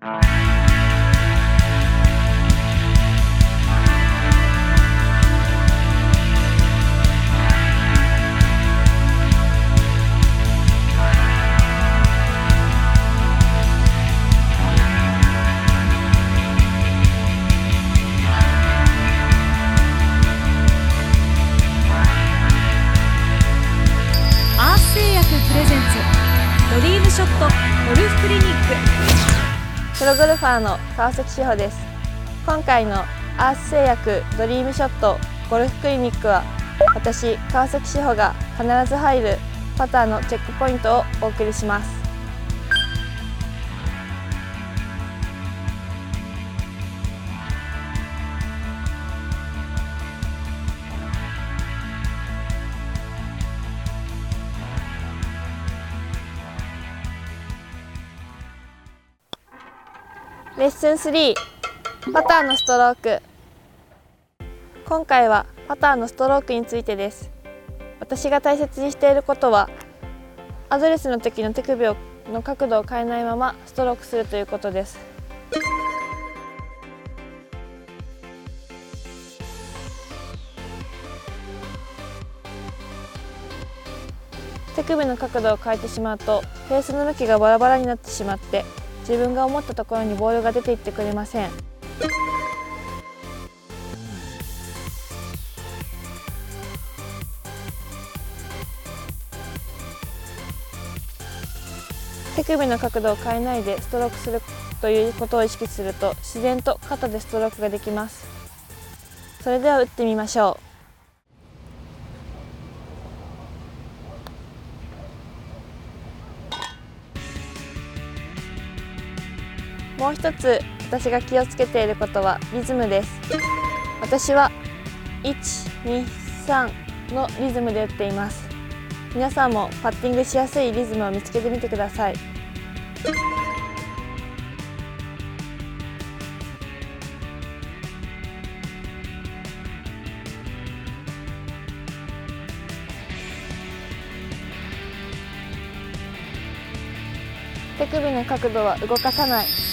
アース製薬プレゼンツドリームショットゴルフクリニックプロゴルファーの川崎志穂です。今回のアース製薬ドリームショットゴルフクリニックは私川崎志穂が必ず入るパターのチェックポイントをお送りします。レッスン3パターのストローク。今回はパターのストロークについてです。私が大切にしていることはアドレスの時の手首をの角度を変えないままストロークするということです。手首の角度を変えてしまうとフェースの向きがバラバラになってしまって自分が思ったところにボールが出ていってくれません。手首の角度を変えないでストロークするということを意識すると自然と肩でストロークができます。それでは打ってみましょう。もう一つ私が気をつけていることはリズムです。私は123のリズムで打っています。皆さんもパッティングしやすいリズムを見つけてみてください。手首の角度は動かさない。